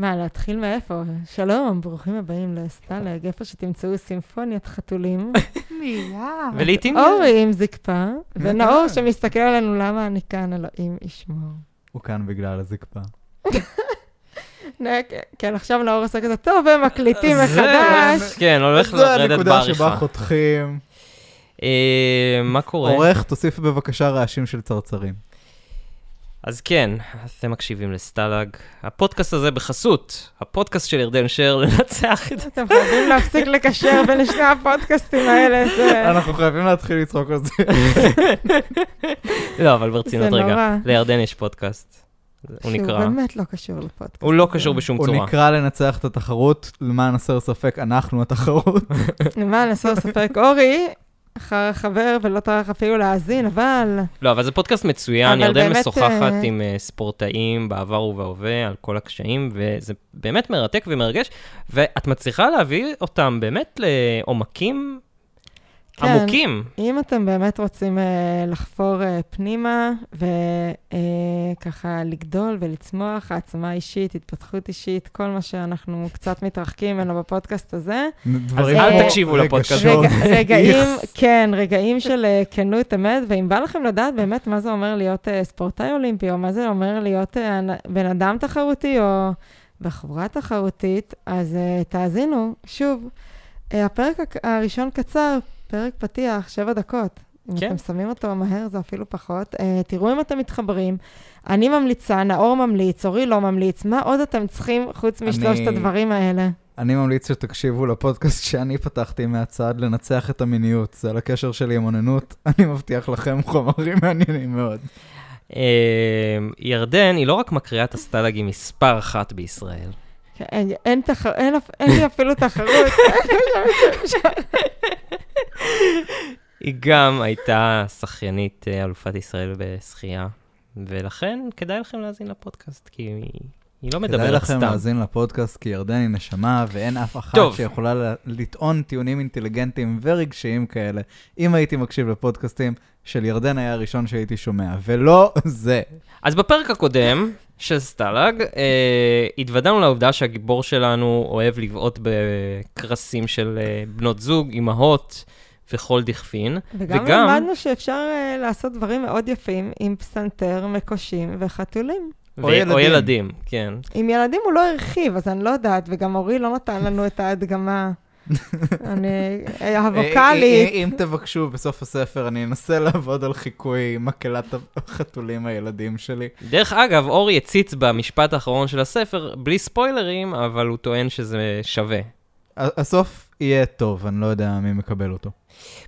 מה, להתחיל מאיפה? שלום, ברוכים הבאים לסטלג, איפה שתמצאו סימפוניית חתולים. מיד. ולעיתים... אורי עם זקפה, ונאור שמסתכל עלינו למה אני כאן, אלוהים ישמור. הוא כאן בגלל הזקפה. נק- כן, עכשיו נאור עושה כזה, טוב, הם מקליטים מחדש. כן, הולך לרדת הנקודה שבה בעריכה. חותכים. אה, מה קורה? עורך, תוסיף בבקשה רעשים של צרצרים. אז כן, אתם מקשיבים לסטלאג. הפודקאסט הזה בחסות, הפודקאסט של ירדן שר לנצח את... אתם חייבים להפסיק לקשר בין שני הפודקאסטים האלה, זה... אנחנו חייבים להתחיל לצחוק על זה. לא, אבל ברצינות רגע. לירדן יש פודקאסט. הוא שהוא נקרא... באמת לא קשור לפודקאסט. הוא לא. קשור בשום הוא צורה. נקרא לנצח את התחרות, למען הסר ספק, אנחנו התחרות. למען הסר ספק, אורי, ח- חבר ולא טרח אפילו להאזין, אבל... לא, אבל זה פודקאסט מצוין, ירדן באמת, משוחחת אה, עם אה, ספורטאים בעבר ובהווה על כל הקשיים, וזה באמת מרתק ומרגש, ואת מצליחה להביא אותם באמת לעומקים כן. עמוקים. אם אתם באמת רוצים אה, לחפור אה, פנימה וככה לגדול ולצמוח, העצמה אישית, התפתחות אישית, כל מה שאנחנו קצת מתרחקים ממנו בפודקאסט הזה. דברים אל כמו תקשיבו לפודקאסט. רגע, רגעים. כן, רגעים של אה, כנות אמת, ואם בא לכם לדעת באמת מה זה אומר להיות אה, ספורטאי אולימפי, או מה זה אומר להיות אה, בן אדם תחרותי, או בחברה תחרותית, אז אה, תאזינו. שוב, אה, הפרק הק- הראשון קצר, פרק פתיח, שבע דקות. אם כן. אתם שמים אותו מהר, זה אפילו פחות. אה, תראו אם אתם מתחברים. אני ממליצה, נאור ממליץ, אורי לא ממליץ. מה עוד אתם צריכים חוץ משלושת אני- הדברים האלה? אני ממליץ שתקשיבו לפודקאסט שאני פתחתי מהצד, לנצח את המיניות. זה על הקשר שלי עם אוננות. אני מבטיח לכם חומרים מעניינים מאוד. אה, ירדן היא לא רק מקריאה את הסטלגים מספר אחת בישראל. אין, אין, תחר, אין, אין לי אפילו תחרות. היא גם הייתה שחיינית אה, אלופת ישראל בשחייה, ולכן כדאי לכם להאזין לפודקאסט, כי היא, היא לא כדאי מדברת לכם סתם. להאזין לפודקאסט, כי ירדן היא נשמה, ואין אף אחת טוב. שיכולה לטעון טיעונים אינטליגנטיים ורגשיים כאלה. אם הייתי מקשיב לפודקאסטים, של ירדן היה הראשון שהייתי שומע, ולא זה. אז בפרק הקודם של סטלאג, אה, התוודענו לעובדה שהגיבור שלנו אוהב לבעוט בקרסים של אה, בנות זוג, אימהות וכל דכפין. וגם וגם- למדנו שאפשר אה, לעשות דברים מאוד יפים עם פסנתר, מקושים וחתולים. או ו- ילדים. או ילדים, כן. עם ילדים הוא לא הרחיב, אז אני לא יודעת, וגם אורי לא נתן לנו את ההדגמה. אני, אה, הווקאלית. אם תבקשו בסוף הספר, אני אנסה לעבוד על חיקוי מקהלת החתולים הילדים שלי. דרך אגב, אורי הציץ במשפט האחרון של הספר, בלי ספוילרים, אבל הוא טוען שזה שווה. הסוף יהיה טוב, אני לא יודע מי מקבל אותו.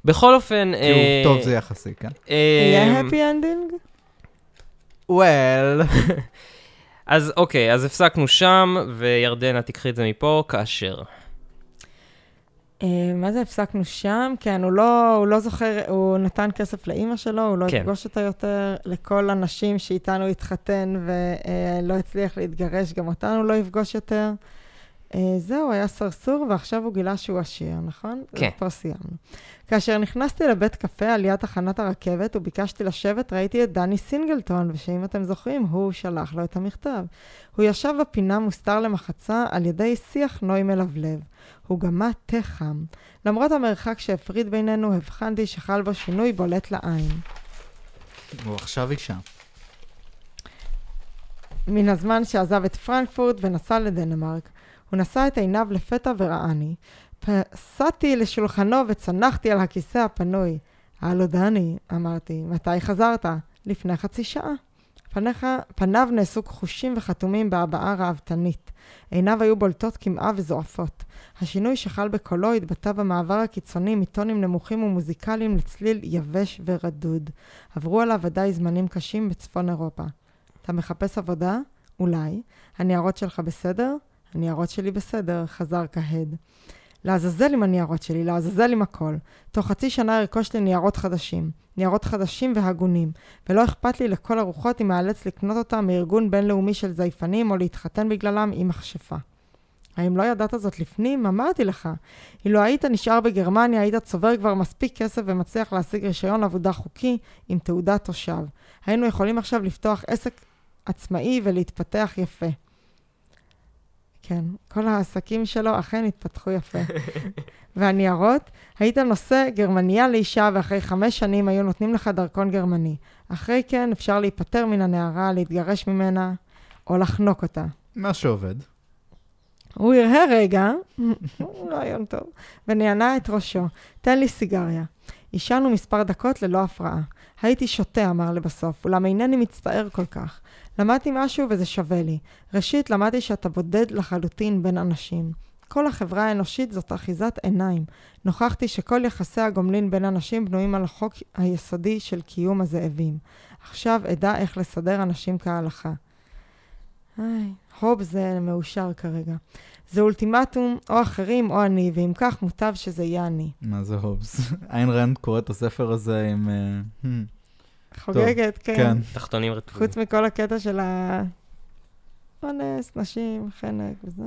בכל אופן... כי הוא אה, טוב זה יחסי, כן? אה, יהיה happy ending? Well, אז אוקיי, אז הפסקנו שם, וירדנה, תקחי את זה מפה, כאשר. אה, מה זה הפסקנו שם? כן, הוא לא, הוא לא זוכר, הוא נתן כסף לאימא שלו, הוא לא כן. יפגוש אותה יותר. לכל הנשים שאיתנו התחתן ולא הצליח להתגרש, גם אותנו לא יפגוש יותר. אה, זהו, היה סרסור, ועכשיו הוא גילה שהוא עשיר, נכון? כן. פה סיימנו. כאשר נכנסתי לבית קפה על יד תחנת הרכבת וביקשתי לשבת, ראיתי את דני סינגלטון, ושאם אתם זוכרים, הוא שלח לו את המכתב. הוא ישב בפינה מוסתר למחצה על ידי שיח נוי מלבלב. הוא גמה תה חם. למרות המרחק שהפריד בינינו, הבחנתי שחל בו שינוי בולט לעין. הוא עכשיו אישה. מן הזמן שעזב את פרנקפורט ונסע לדנמרק. הוא נשא את עיניו לפתע וראני. פסעתי לשולחנו וצנחתי על הכיסא הפנוי. הלו דני, אמרתי, מתי חזרת? לפני חצי שעה. פניך, פניו נעשו כחושים וחתומים בהבעה ראוותנית. עיניו היו בולטות קמעה וזועפות. השינוי שחל בקולו התבטא במעבר הקיצוני מטונים נמוכים ומוזיקליים לצליל יבש ורדוד. עברו עליו ודאי זמנים קשים בצפון אירופה. אתה מחפש עבודה? אולי. הניירות שלך בסדר? הניירות שלי בסדר, חזר כהד. לעזאזל עם הניירות שלי, לעזאזל עם הכל. תוך חצי שנה ארכוש לי ניירות חדשים. ניירות חדשים והגונים. ולא אכפת לי לכל הרוחות אם אאלץ לקנות אותם מארגון בינלאומי של זייפנים או להתחתן בגללם עם מכשפה. האם לא ידעת זאת לפנים? אמרתי לך. אילו היית נשאר בגרמניה, היית צובר כבר מספיק כסף ומצליח להשיג רישיון עבודה חוקי עם תעודת תושב. היינו יכולים עכשיו לפתוח עסק עצמאי ולהתפתח יפה. כן, כל העסקים שלו אכן התפתחו יפה. והניירות, היית נושא גרמניה לאישה, ואחרי חמש שנים היו נותנים לך דרכון גרמני. אחרי כן אפשר להיפטר מן הנערה, להתגרש ממנה, או לחנוק אותה. מה שעובד. הוא הרהר רגע, רעיון טוב, ונענה את ראשו. תן לי סיגריה. עישנו מספר דקות ללא הפרעה. הייתי שותה, אמר לבסוף, אולם אינני מצטער כל כך. למדתי משהו וזה שווה לי. ראשית, למדתי שאתה בודד לחלוטין בין אנשים. כל החברה האנושית זאת אחיזת עיניים. נוכחתי שכל יחסי הגומלין בין אנשים בנויים על החוק היסודי של קיום הזאבים. עכשיו אדע איך לסדר אנשים כהלכה. היי, הוב זה מאושר כרגע. זה אולטימטום, או אחרים או אני, ואם כך מוטב שזה יהיה אני. מה זה הובס? איין רנד קורא את הספר הזה עם... hmm, חוגגת, כן. כן. תחתונים רטובים. חוץ מכל הקטע של ה... אונס, נשים, חנק וזה.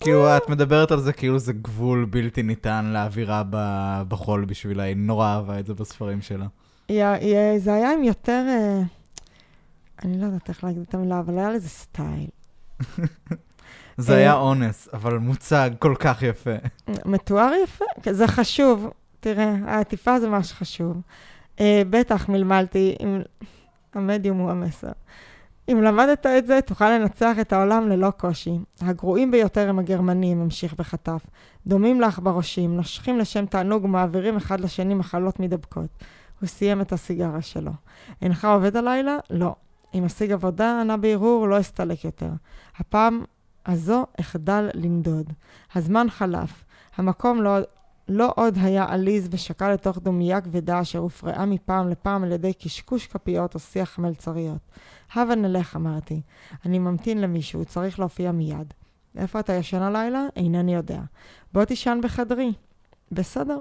כאילו, את מדברת על זה כאילו זה גבול בלתי ניתן לאווירה ב- בחול בשבילה, היא נורא אהבה את זה בספרים שלה. היא- היא- זה היה עם יותר... אה, אני לא יודעת איך להגיד את המילה, אבל היה לזה סטייל. זה אה, היה אונס, אבל מוצג כל כך יפה. מתואר יפה, זה חשוב. תראה, העטיפה זה מה שחשוב. אה, בטח מלמלתי, אם... המדיום הוא המסר. אם למדת את זה, תוכל לנצח את העולם ללא קושי. הגרועים ביותר הם הגרמנים, המשיך בחטף. דומים לעכברושים, נושכים לשם תענוג ומעבירים אחד לשני מחלות מידבקות. הוא סיים את הסיגרה שלו. אינך עובד הלילה? לא. אם אשיג עבודה, ענה בהרהור, לא אסתלק יותר. הפעם הזו אחדל לנדוד. הזמן חלף. המקום לא, לא עוד היה עליז ושקע לתוך דומייה כבדה אשר הופרעה מפעם לפעם על ידי קשקוש כפיות או שיח מלצריות. הבה נלך, אמרתי. אני ממתין למישהו, צריך להופיע מיד. איפה אתה ישן הלילה? אינני יודע. בוא תישן בחדרי. בסדר.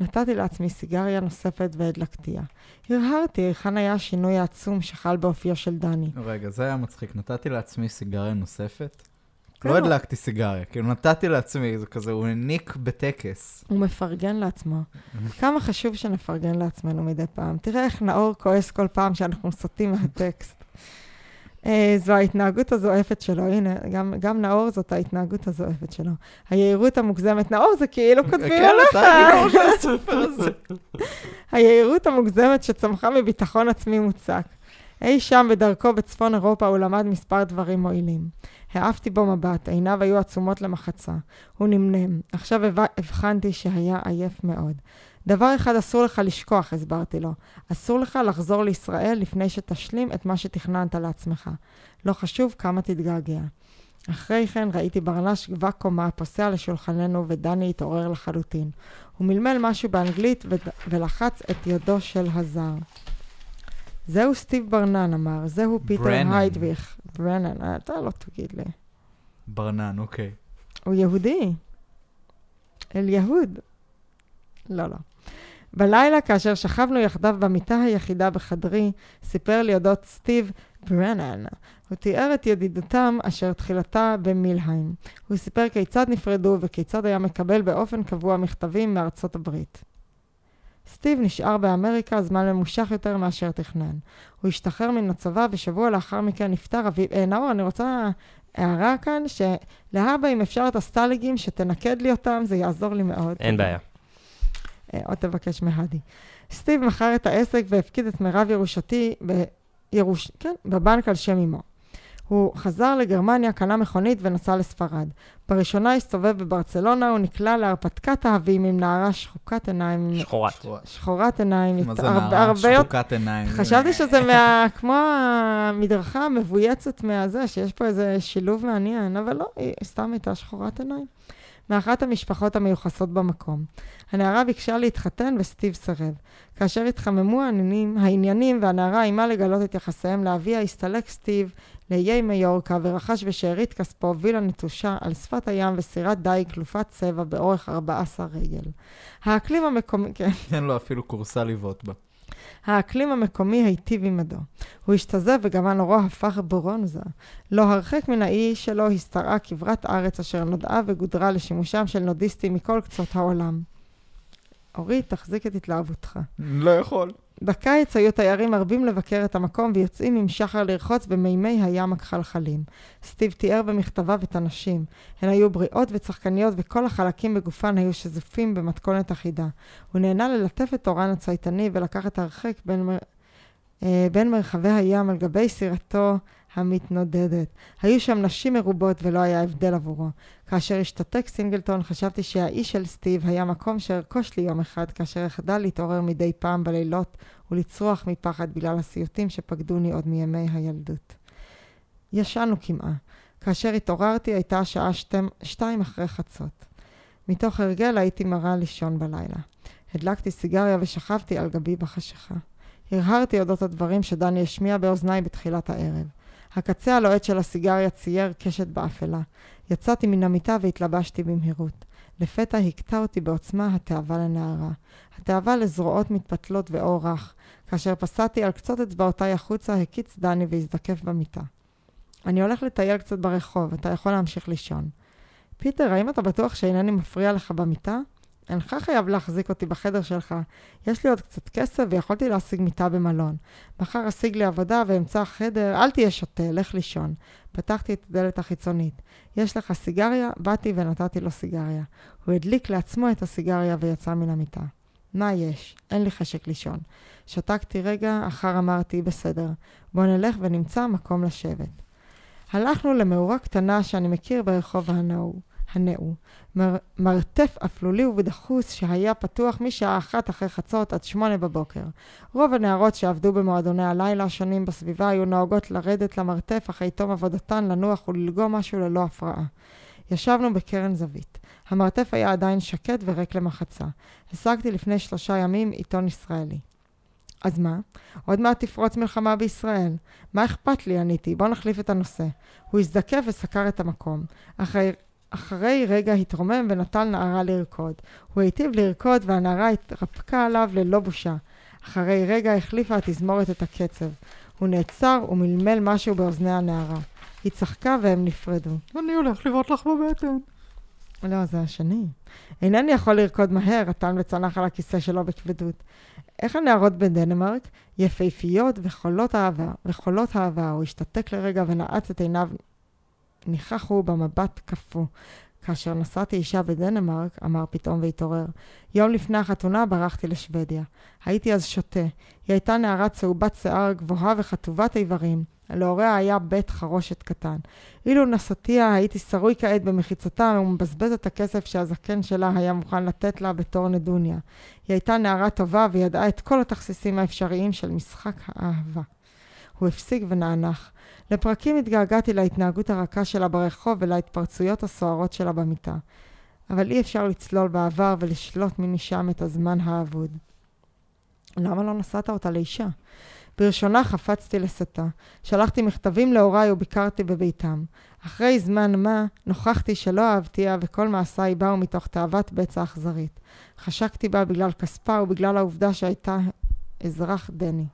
נתתי לעצמי סיגריה נוספת והדלקתיה. הרהרתי היכן היה השינוי העצום שחל באופיו של דני. רגע, זה היה מצחיק. נתתי לעצמי סיגריה נוספת. כן, לא הוא- הדלקתי סיגריה, כאילו נתתי לעצמי, זה כזה, הוא העניק בטקס. הוא מפרגן לעצמו. כמה חשוב שנפרגן לעצמנו מדי פעם. תראה איך נאור כועס כל פעם שאנחנו סוטים מהטקסט. אה, זו ההתנהגות הזועפת שלו, הנה, גם, גם נאור זאת ההתנהגות הזועפת שלו. היהירות המוגזמת, נאור זה כאילו כותבים כן, עליך. אתה הגיבור של הספר הזה. היהירות המוגזמת שצמחה מביטחון עצמי מוצק. אי שם בדרכו בצפון אירופה הוא למד מספר דברים מועילים. העפתי בו מבט, עיניו היו עצומות למחצה. הוא נמנם. עכשיו הבחנתי שהיה עייף מאוד. דבר אחד אסור לך לשכוח, הסברתי לו. אסור לך לחזור לישראל לפני שתשלים את מה שתכננת לעצמך. לא חשוב כמה תתגעגע. אחרי כן ראיתי ברנש גבה קומה פוסע לשולחננו ודני התעורר לחלוטין. הוא מלמל משהו באנגלית. ולחץ את ידו של הזר. זהו סטיב ברנן, אמר, זהו פיטר ברנן. היידוויך. ברנן, אה, אתה לא תגיד לי. ברנן, אוקיי. הוא יהודי. אל יהוד. לא, לא. בלילה, כאשר שכבנו יחדיו במיטה היחידה בחדרי, סיפר לי אודות סטיב ברנן. הוא תיאר את ידידותם אשר תחילתה במילהיים. הוא סיפר כיצד נפרדו וכיצד היה מקבל באופן קבוע מכתבים מארצות הברית. סטיב נשאר באמריקה זמן ממושך יותר מאשר תכנן. הוא השתחרר מן הצבא ושבוע לאחר מכן נפטר אביו... אה, נאור, אני רוצה הערה כאן, שלהבא אם אפשר את הסטליגים, שתנקד לי אותם, זה יעזור לי מאוד. אין בעיה. אה, עוד תבקש מהדי. סטיב מכר את העסק והפקיד את מירב ירושתי בירוש... כן, בבנק על שם אמו. הוא חזר לגרמניה, קנה מכונית ונסע לספרד. בראשונה הסתובב בברצלונה, הוא נקלע להרפתקת אהבים עם נערה שחוקת עיניים, שחורת. שחורת עיניים, מה זה נערה? שחוקת עיניים. חשבתי שזה מה... כמו המדרכה המבויצת מהזה, שיש פה איזה שילוב מעניין, אבל לא, היא סתם הייתה שחורת עיניים. מאחת המשפחות המיוחסות במקום. הנערה ביקשה להתחתן וסטיב סירב. כאשר התחממו העניינים, העניינים והנערה איימה לגלות את יחסיהם לאביה, הסתלק סטיב לאיי מיורקה ורכש בשארית כספו וילה נטושה על שפת הים וסירת דיג תלופת צבע באורך 14 רגל. האקלים המקומי, כן. אין לו אפילו כורסה לבעוט בה. האקלים המקומי היטיב עמדו. הוא השתזף וגוון עורו הפך ברונזה. לא הרחק מן האי שלו השתרעה כברת ארץ אשר נודעה וגודרה לשימושם של נודיסטים מכל קצות העולם. אורית, תחזיק את התלהבותך. לא יכול. בקיץ היו תיירים מרבים לבקר את המקום ויוצאים עם שחר לרחוץ במימי הים הכחלחלים. סטיב תיאר במכתביו את הנשים. הן היו בריאות וצחקניות וכל החלקים בגופן היו שזופים במתכונת אחידה. הוא נהנה ללטף את אורן הצייתני ולקחת הרחק בין, בין מרחבי הים על גבי סירתו המתנודדת. היו שם נשים מרובות ולא היה הבדל עבורו. כאשר השתתק סינגלטון, חשבתי שהאיש של סטיב היה מקום שארכוש לי יום אחד, כאשר אחדל להתעורר מדי פעם בלילות ולצרוח מפחד בגלל הסיוטים שפקדוני עוד מימי הילדות. ישנו כמעה. כאשר התעוררתי הייתה השעה שתם, שתיים אחרי חצות. מתוך הרגל הייתי מרה לישון בלילה. הדלקתי סיגריה ושכבתי על גבי בחשיכה. הרהרתי אודות הדברים שדני השמיע באוזניי בתחילת הערב. הקצה הלוהט של הסיגריה צייר קשת באפלה. יצאתי מן המיטה והתלבשתי במהירות. לפתע הכתה אותי בעוצמה התאווה לנערה. התאווה לזרועות מתפתלות ואור רך. כאשר פסעתי על קצות אצבעותיי החוצה, הקיץ דני והזדקף במיטה. אני הולך לטייל קצת ברחוב, אתה יכול להמשיך לישון. פיטר, האם אתה בטוח שאינני מפריע לך במיטה? אינך חייב להחזיק אותי בחדר שלך. יש לי עוד קצת כסף ויכולתי להשיג מיטה במלון. מחר אשיג לי עבודה ואמצא חדר, אל תהיה שוטה, לך לישון. פתחתי את הדלת החיצונית. יש לך סיגריה? באתי ונתתי לו סיגריה. הוא הדליק לעצמו את הסיגריה ויצא מן המיטה. מה יש? אין לי חשק לישון. שתקתי רגע, אחר אמרתי, בסדר. בוא נלך ונמצא מקום לשבת. הלכנו למאורה קטנה שאני מכיר ברחוב הנאור. הנאו. מר, מרתף אפלולי ובדחוס שהיה פתוח משעה אחת אחרי חצות עד שמונה בבוקר. רוב הנערות שעבדו במועדוני הלילה השונים בסביבה היו נוהגות לרדת למרתף אחרי תום עבודתן לנוח וללגום משהו ללא הפרעה. ישבנו בקרן זווית. המרתף היה עדיין שקט וריק למחצה. השגתי לפני שלושה ימים עיתון ישראלי. אז מה? עוד מעט תפרוץ מלחמה בישראל. מה אכפת לי? עניתי. בוא נחליף את הנושא. הוא הזדקף וסקר את המקום. אחרי אחרי רגע התרומם ונטל נערה לרקוד. הוא היטיב לרקוד והנערה התרפקה עליו ללא בושה. אחרי רגע החליפה התזמורת את הקצב. הוא נעצר ומלמל משהו באוזני הנערה. היא צחקה והם נפרדו. אני הולך לבעוט לך בבטן. לא, זה השני. אינני יכול לרקוד מהר, רטן וצנח על הכיסא שלו בכבדות. איך הנערות בדנמרק? יפהפיות וחולות אהבה, וחולות אהבה. הוא השתתק לרגע ונעץ את עיניו ניחח הוא במבט קפוא. כאשר נשאתי אישה בדנמרק, אמר פתאום והתעורר. יום לפני החתונה ברחתי לשוודיה. הייתי אז שותה. היא הייתה נערה צהובת שיער גבוהה וחטובת איברים. להוריה היה בית חרושת קטן. אילו נסעתיה הייתי שרוי כעת במחיצתה ומבזבז את הכסף שהזקן שלה היה מוכן לתת לה בתור נדוניה. היא הייתה נערה טובה וידעה את כל התכסיסים האפשריים של משחק האהבה. הוא הפסיק ונאנח. לפרקים התגעגעתי להתנהגות הרכה שלה ברחוב ולהתפרצויות הסוערות שלה במיטה. אבל אי אפשר לצלול בעבר ולשלוט ממשם את הזמן האבוד. למה לא נשאת אותה לאישה? בראשונה חפצתי לשאתה. שלחתי מכתבים להוריי וביקרתי בביתם. אחרי זמן מה, נוכחתי שלא אהבתיה וכל מעשיי באו מתוך תאוות בצע אכזרית. חשקתי בה בגלל כספה ובגלל העובדה שהייתה אזרח דני.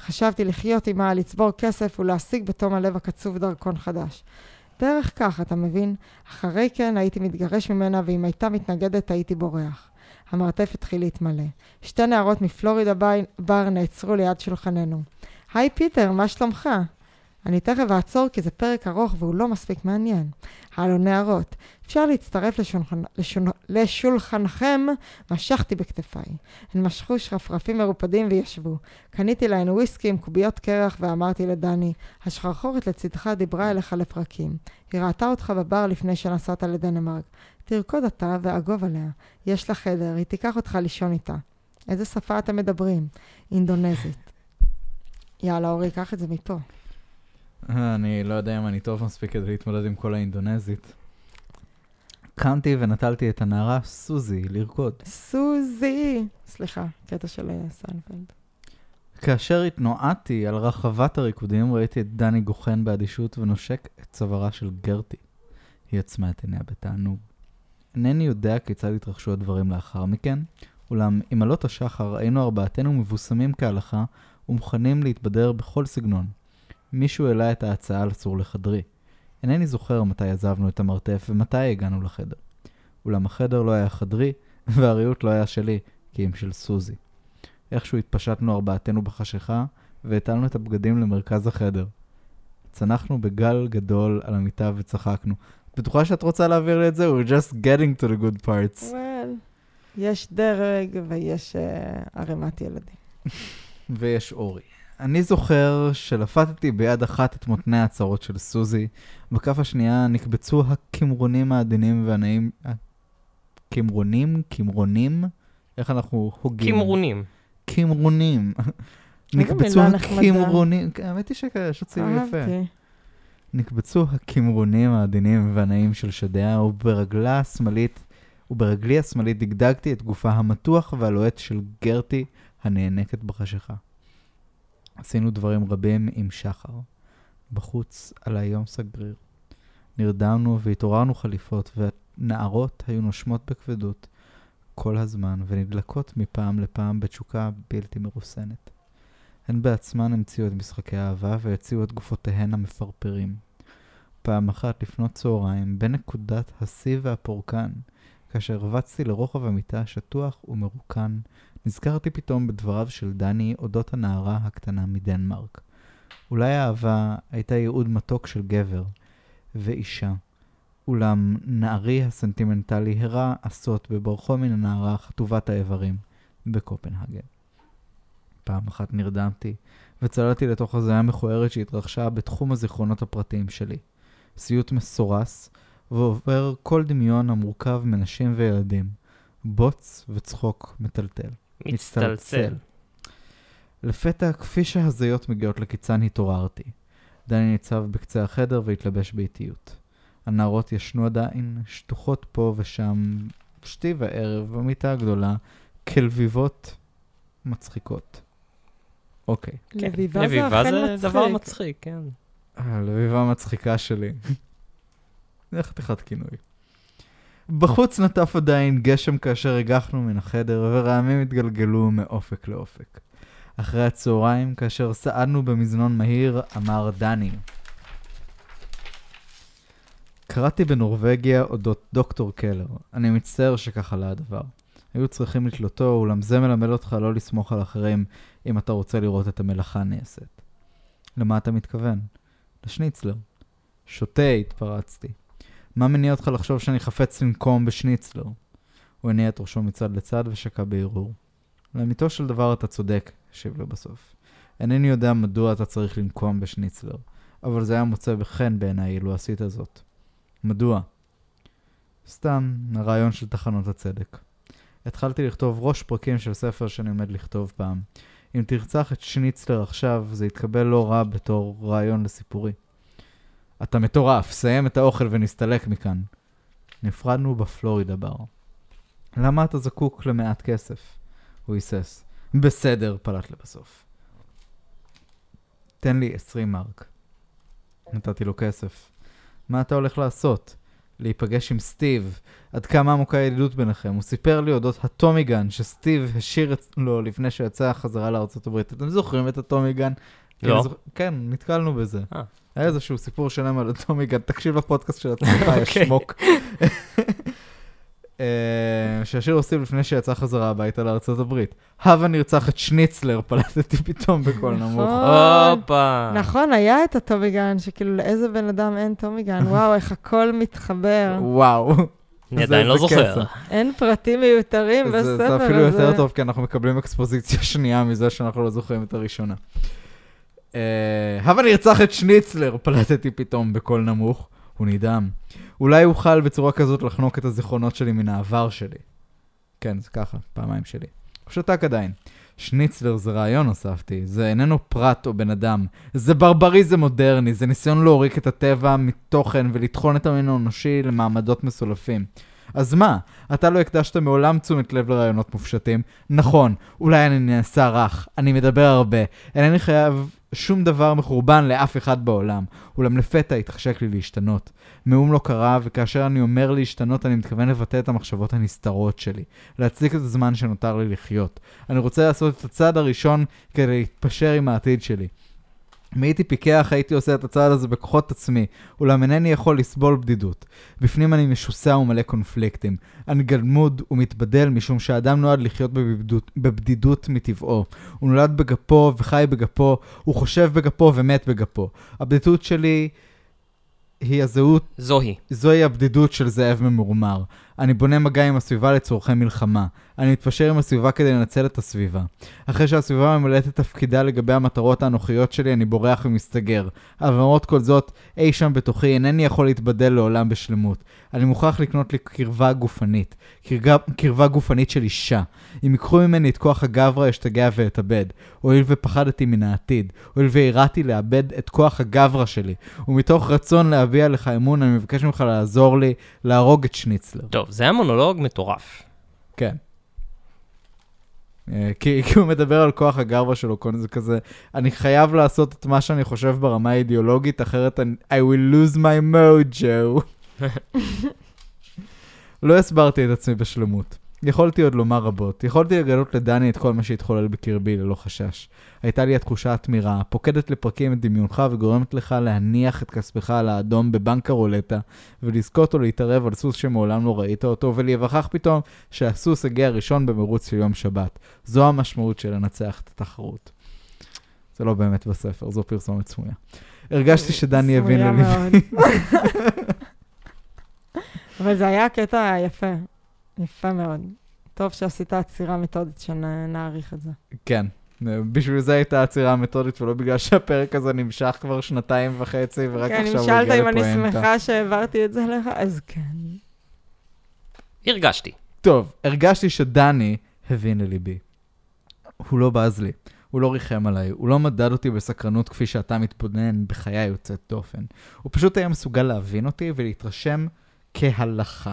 חשבתי לחיות עמה, לצבור כסף ולהשיג בתום הלב הקצוב דרכון חדש. בערך כך, אתה מבין? אחרי כן הייתי מתגרש ממנה, ואם הייתה מתנגדת הייתי בורח. המרתף התחיל להתמלא. שתי נערות מפלורידה בר נעצרו ליד שולחננו. היי פיטר, מה שלומך? אני תכף אעצור כי זה פרק ארוך והוא לא מספיק מעניין. הלו נערות, אפשר להצטרף לשולחנ... לשול... לשולחנכם? משכתי בכתפיי. הן משכו שרפרפים מרופדים וישבו. קניתי להן וויסקי עם קוביות קרח ואמרתי לדני, השחרחורת לצדך דיברה אליך לפרקים. היא ראתה אותך בבר לפני שנסעת לדנמרק. תרקוד אתה ואגוב עליה. יש לה חדר, היא תיקח אותך לישון איתה. איזה שפה אתם מדברים? אינדונזית. יאללה, אורי, קח את זה מפה. אני לא יודע אם אני טוב מספיק כדי להתמודד עם כל האינדונזית. קמתי ונטלתי את הנערה סוזי לרקוד. סוזי! סליחה, קטע של אה, סיינפלד. כאשר התנועדתי על רחבת הריקודים, ראיתי את דני גוחן באדישות ונושק את צווארה של גרטי. היא עצמה את עיניה בתענוג. אינני יודע כיצד התרחשו הדברים לאחר מכן, אולם עם עלות השחר היינו ארבעתנו מבוסמים כהלכה ומוכנים להתבדר בכל סגנון. מישהו העלה את ההצעה לצור לחדרי. אינני זוכר מתי עזבנו את המרתף ומתי הגענו לחדר. אולם החדר לא היה חדרי, והריהוט לא היה שלי, כי אם של סוזי. איכשהו התפשטנו ארבעתנו בחשיכה, והטלנו את הבגדים למרכז החדר. צנחנו בגל גדול על המיטה וצחקנו. את בטוחה שאת רוצה להעביר לי את זה? We're just getting to the good parts. well, יש דרג ויש uh, ערימת ילדים. ויש אורי. אני זוכר שלפתתי ביד אחת את מותני הצרות של סוזי, בכף השנייה נקבצו הקמרונים העדינים והנעים... קמרונים? קמרונים? איך אנחנו הוגים? קמרונים. קמרונים. נקבצו. הקמרונים, האמת היא ששוצאים יפה. נקבצו הקמרונים העדינים והנעים של שדיה, וברגלה השמאלית, וברגלי השמאלית דגדגתי את גופה המתוח והלוהט של גרטי הנאנקת בחשיכה. עשינו דברים רבים עם שחר. בחוץ עלה יום סגריר. נרדמנו והתעוררנו חליפות, והנערות היו נושמות בכבדות כל הזמן, ונדלקות מפעם לפעם בתשוקה בלתי מרוסנת. הן בעצמן המציאו את משחקי האהבה והציעו את גופותיהן המפרפרים. פעם אחת לפנות צהריים, בין נקודת השיא והפורקן, כאשר רבצתי לרוחב המיטה השטוח ומרוקן, נזכרתי פתאום בדבריו של דני אודות הנערה הקטנה מדנמרק. אולי האהבה הייתה ייעוד מתוק של גבר ואישה, אולם נערי הסנטימנטלי הראה עשות בבורחו מן הנערה חטובת האיברים בקופנהגן. פעם אחת נרדמתי וצללתי לתוך הזיה מכוערת שהתרחשה בתחום הזיכרונות הפרטיים שלי. סיוט מסורס ועובר כל דמיון המורכב מנשים וילדים. בוץ וצחוק מטלטל. מצטלצל. לפתע, כפי שהזיות מגיעות לקיצן, התעוררתי. דני ניצב בקצה החדר והתלבש באיטיות. הנערות ישנו עדיין, שטוחות פה ושם, שתי וערב, במיטה הגדולה, כלביבות מצחיקות. אוקיי. כן. לביבה זה לביבה אכן זה דבר מצחיק. מצחיק, כן. הלביבה המצחיקה שלי. זה חתיכת כינוי. בחוץ נטף עדיין גשם כאשר הגחנו מן החדר, ורעמים התגלגלו מאופק לאופק. אחרי הצהריים, כאשר סעדנו במזנון מהיר, אמר דני. קראתי בנורבגיה אודות דוקטור קלר. אני מצטער שכך עלה הדבר. היו צריכים לתלותו, אולם זה מלמד אותך לא לסמוך על אחרים אם אתה רוצה לראות את המלאכה נעשית. למה אתה מתכוון? לשניצלר. שותה, התפרצתי. מה מניע אותך לחשוב שאני חפץ לנקום בשניצלר? הוא הניע את ראשו מצד לצד ושקע בערעור. לאמיתו של דבר אתה צודק, השיב לו בסוף. אינני יודע מדוע אתה צריך לנקום בשניצלר, אבל זה היה מוצא בחן בעיניי אילו עשית זאת. מדוע? סתם, הרעיון של תחנות הצדק. התחלתי לכתוב ראש פרקים של ספר שאני עומד לכתוב פעם. אם תרצח את שניצלר עכשיו, זה יתקבל לא רע בתור רעיון לסיפורי. אתה מטורף, סיים את האוכל ונסתלק מכאן. נפרדנו בפלורידה בר. למה אתה זקוק למעט כסף? הוא היסס. בסדר, פלט לבסוף. תן לי 20 מרק. נתתי לו כסף. מה אתה הולך לעשות? להיפגש עם סטיב. עד כמה עמוקה הידידות ביניכם. הוא סיפר לי אודות הטומיגן שסטיב השאיר לו לפני שיצא חזרה לארצות הברית. אתם זוכרים את הטומיגן? לא. אני זוכ- כן, נתקלנו בזה. אה. היה איזשהו סיפור שלם על הטומיגן, תקשיב לפודקאסט של עצמך, יש אוקיי. שמוק. אה, שהשיר הוסיף לפני שיצא חזרה הביתה לארצות הברית. הווה נרצח את שניצלר, פלטתי פתאום בקול נמוך. נכון. הופה. נכון, היה את הטומיגן, שכאילו לאיזה בן אדם אין טומיגן, וואו, איך הכל מתחבר. וואו. אני זה- עדיין לא זה זוכר. אין פרטים מיותרים זה- בספר זה הזה. אפילו יותר טוב, כי אנחנו מקבלים אקספוזיציה שנייה מזה שאנחנו לא זוכרים את הראשונה. אה, הבה נרצח את שניצלר, פלטתי פתאום בקול נמוך. הוא נדהם. אולי אוכל בצורה כזאת לחנוק את הזיכרונות שלי מן העבר שלי. כן, זה ככה, פעמיים שלי. הוא שתק עדיין. שניצלר זה רעיון, הוספתי. זה איננו פרט או בן אדם. זה ברבריזם מודרני, זה ניסיון להוריק את הטבע מתוכן ולטחון את המין האנושי למעמדות מסולפים. אז מה, אתה לא הקדשת מעולם תשומת לב לרעיונות מופשטים? נכון, אולי אני נעשה רך, אני מדבר הרבה, אינני חייב שום דבר מחורבן לאף אחד בעולם, אולם לפתע התחשק לי להשתנות. מאום לא קרה, וכאשר אני אומר להשתנות, אני מתכוון לבטא את המחשבות הנסתרות שלי, להצדיק את הזמן שנותר לי לחיות. אני רוצה לעשות את הצעד הראשון כדי להתפשר עם העתיד שלי. אם הייתי פיקח, הייתי עושה את הצעד הזה בכוחות עצמי, אולם אינני יכול לסבול בדידות. בפנים אני משוסע ומלא קונפליקטים. אני גלמוד ומתבדל משום שהאדם נועד לחיות בבדידות, בבדידות מטבעו. הוא נולד בגפו וחי בגפו, הוא חושב בגפו ומת בגפו. הבדידות שלי היא הזהות זוהי. זוהי הבדידות של זאב ממורמר. אני בונה מגע עם הסביבה לצורכי מלחמה. אני מתפשר עם הסביבה כדי לנצל את הסביבה. אחרי שהסביבה ממלאת את תפקידה לגבי המטרות האנוכיות שלי, אני בורח ומסתגר. אבל למרות כל זאת, אי שם בתוכי אינני יכול להתבדל לעולם בשלמות. אני מוכרח לקנות לי קרבה גופנית. קרבה, קרבה גופנית של אישה. אם ייקחו ממני את כוח הגברא, אשתגע ואתאבד. הואיל ופחדתי מן העתיד. הואיל ויראתי לאבד את כוח הגברא שלי. ומתוך רצון להביע לך אמון, אני מבקש ממך לעזור לי להרוג את שניצלר. טוב, זה היה מונולוג מטורף. כן. אה, כי, כי הוא מדבר על כוח הגברא שלו, כל זה כזה, אני חייב לעשות את מה שאני חושב ברמה האידיאולוגית, אחרת אני, I will lose my mojo. לא הסברתי את עצמי בשלמות. יכולתי עוד לומר רבות. יכולתי לגלות לדני את כל מה שהתחולל בקרבי ללא חשש. הייתה לי התחושה התמירה, פוקדת לפרקים את דמיונך וגורמת לך להניח את כספך על האדום בבנק הרולטה, ולזכות או להתערב על סוס שמעולם לא ראית אותו, ולהיווכח פתאום שהסוס הגיע ראשון במרוץ של יום שבת. זו המשמעות של לנצח את התחרות. זה לא באמת בספר, זו פרסומת סמויה. הרגשתי שדני הבין לליבי. מאוד. אבל זה היה קטע יפה, יפה מאוד. טוב שעשית עצירה מתודית שנעריך את זה. כן. בשביל זה הייתה עצירה מתודית, ולא בגלל שהפרק הזה נמשך כבר שנתיים וחצי, ורק כן, עכשיו אם הוא שאלת הגיע אם אני לפואנטה. שמחה שהעברתי את זה לך, אז כן. הרגשתי. טוב, הרגשתי שדני הבין לליבי. הוא לא בז לי, הוא לא ריחם עליי, הוא לא מדד אותי בסקרנות כפי שאתה מתבונן בחיי יוצאת דופן. הוא פשוט היה מסוגל להבין אותי ולהתרשם כהלכה.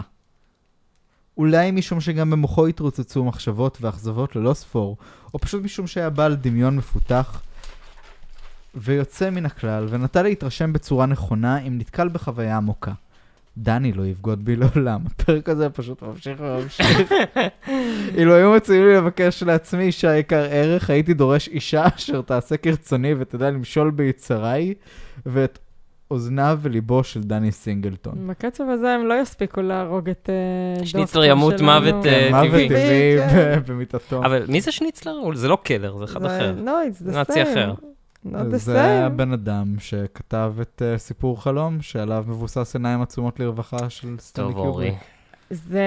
אולי משום שגם במוחו התרוצצו מחשבות ואכזבות ללא ספור, או פשוט משום שהיה בעל דמיון מפותח ויוצא מן הכלל, ונטה להתרשם בצורה נכונה אם נתקל בחוויה עמוקה. דני לא יבגוד בי לעולם. הפרק הזה פשוט ממשיך וממשיך. אילו היו מציעים לי לבקש לעצמי אישה יקר ערך, הייתי דורש אישה אשר תעשה כרצוני ותדע למשול ביצריי, ואת אוזניו וליבו של דני סינגלטון. בקצב הזה הם לא יספיקו להרוג את אה, דוקטור שניצלר ימות שלנו. מוות, אה, כן, מוות טבעי. טבעי כן. במיטתו. אבל מי זה שניצלר? זה לא קלר, זה אחד אחר. No, it's the נאצי same. אחר. Not the זה היה same. בן אדם שכתב את אה, סיפור חלום, שעליו מבוסס עיניים עצומות לרווחה של סטנלי. קיובריק. זה...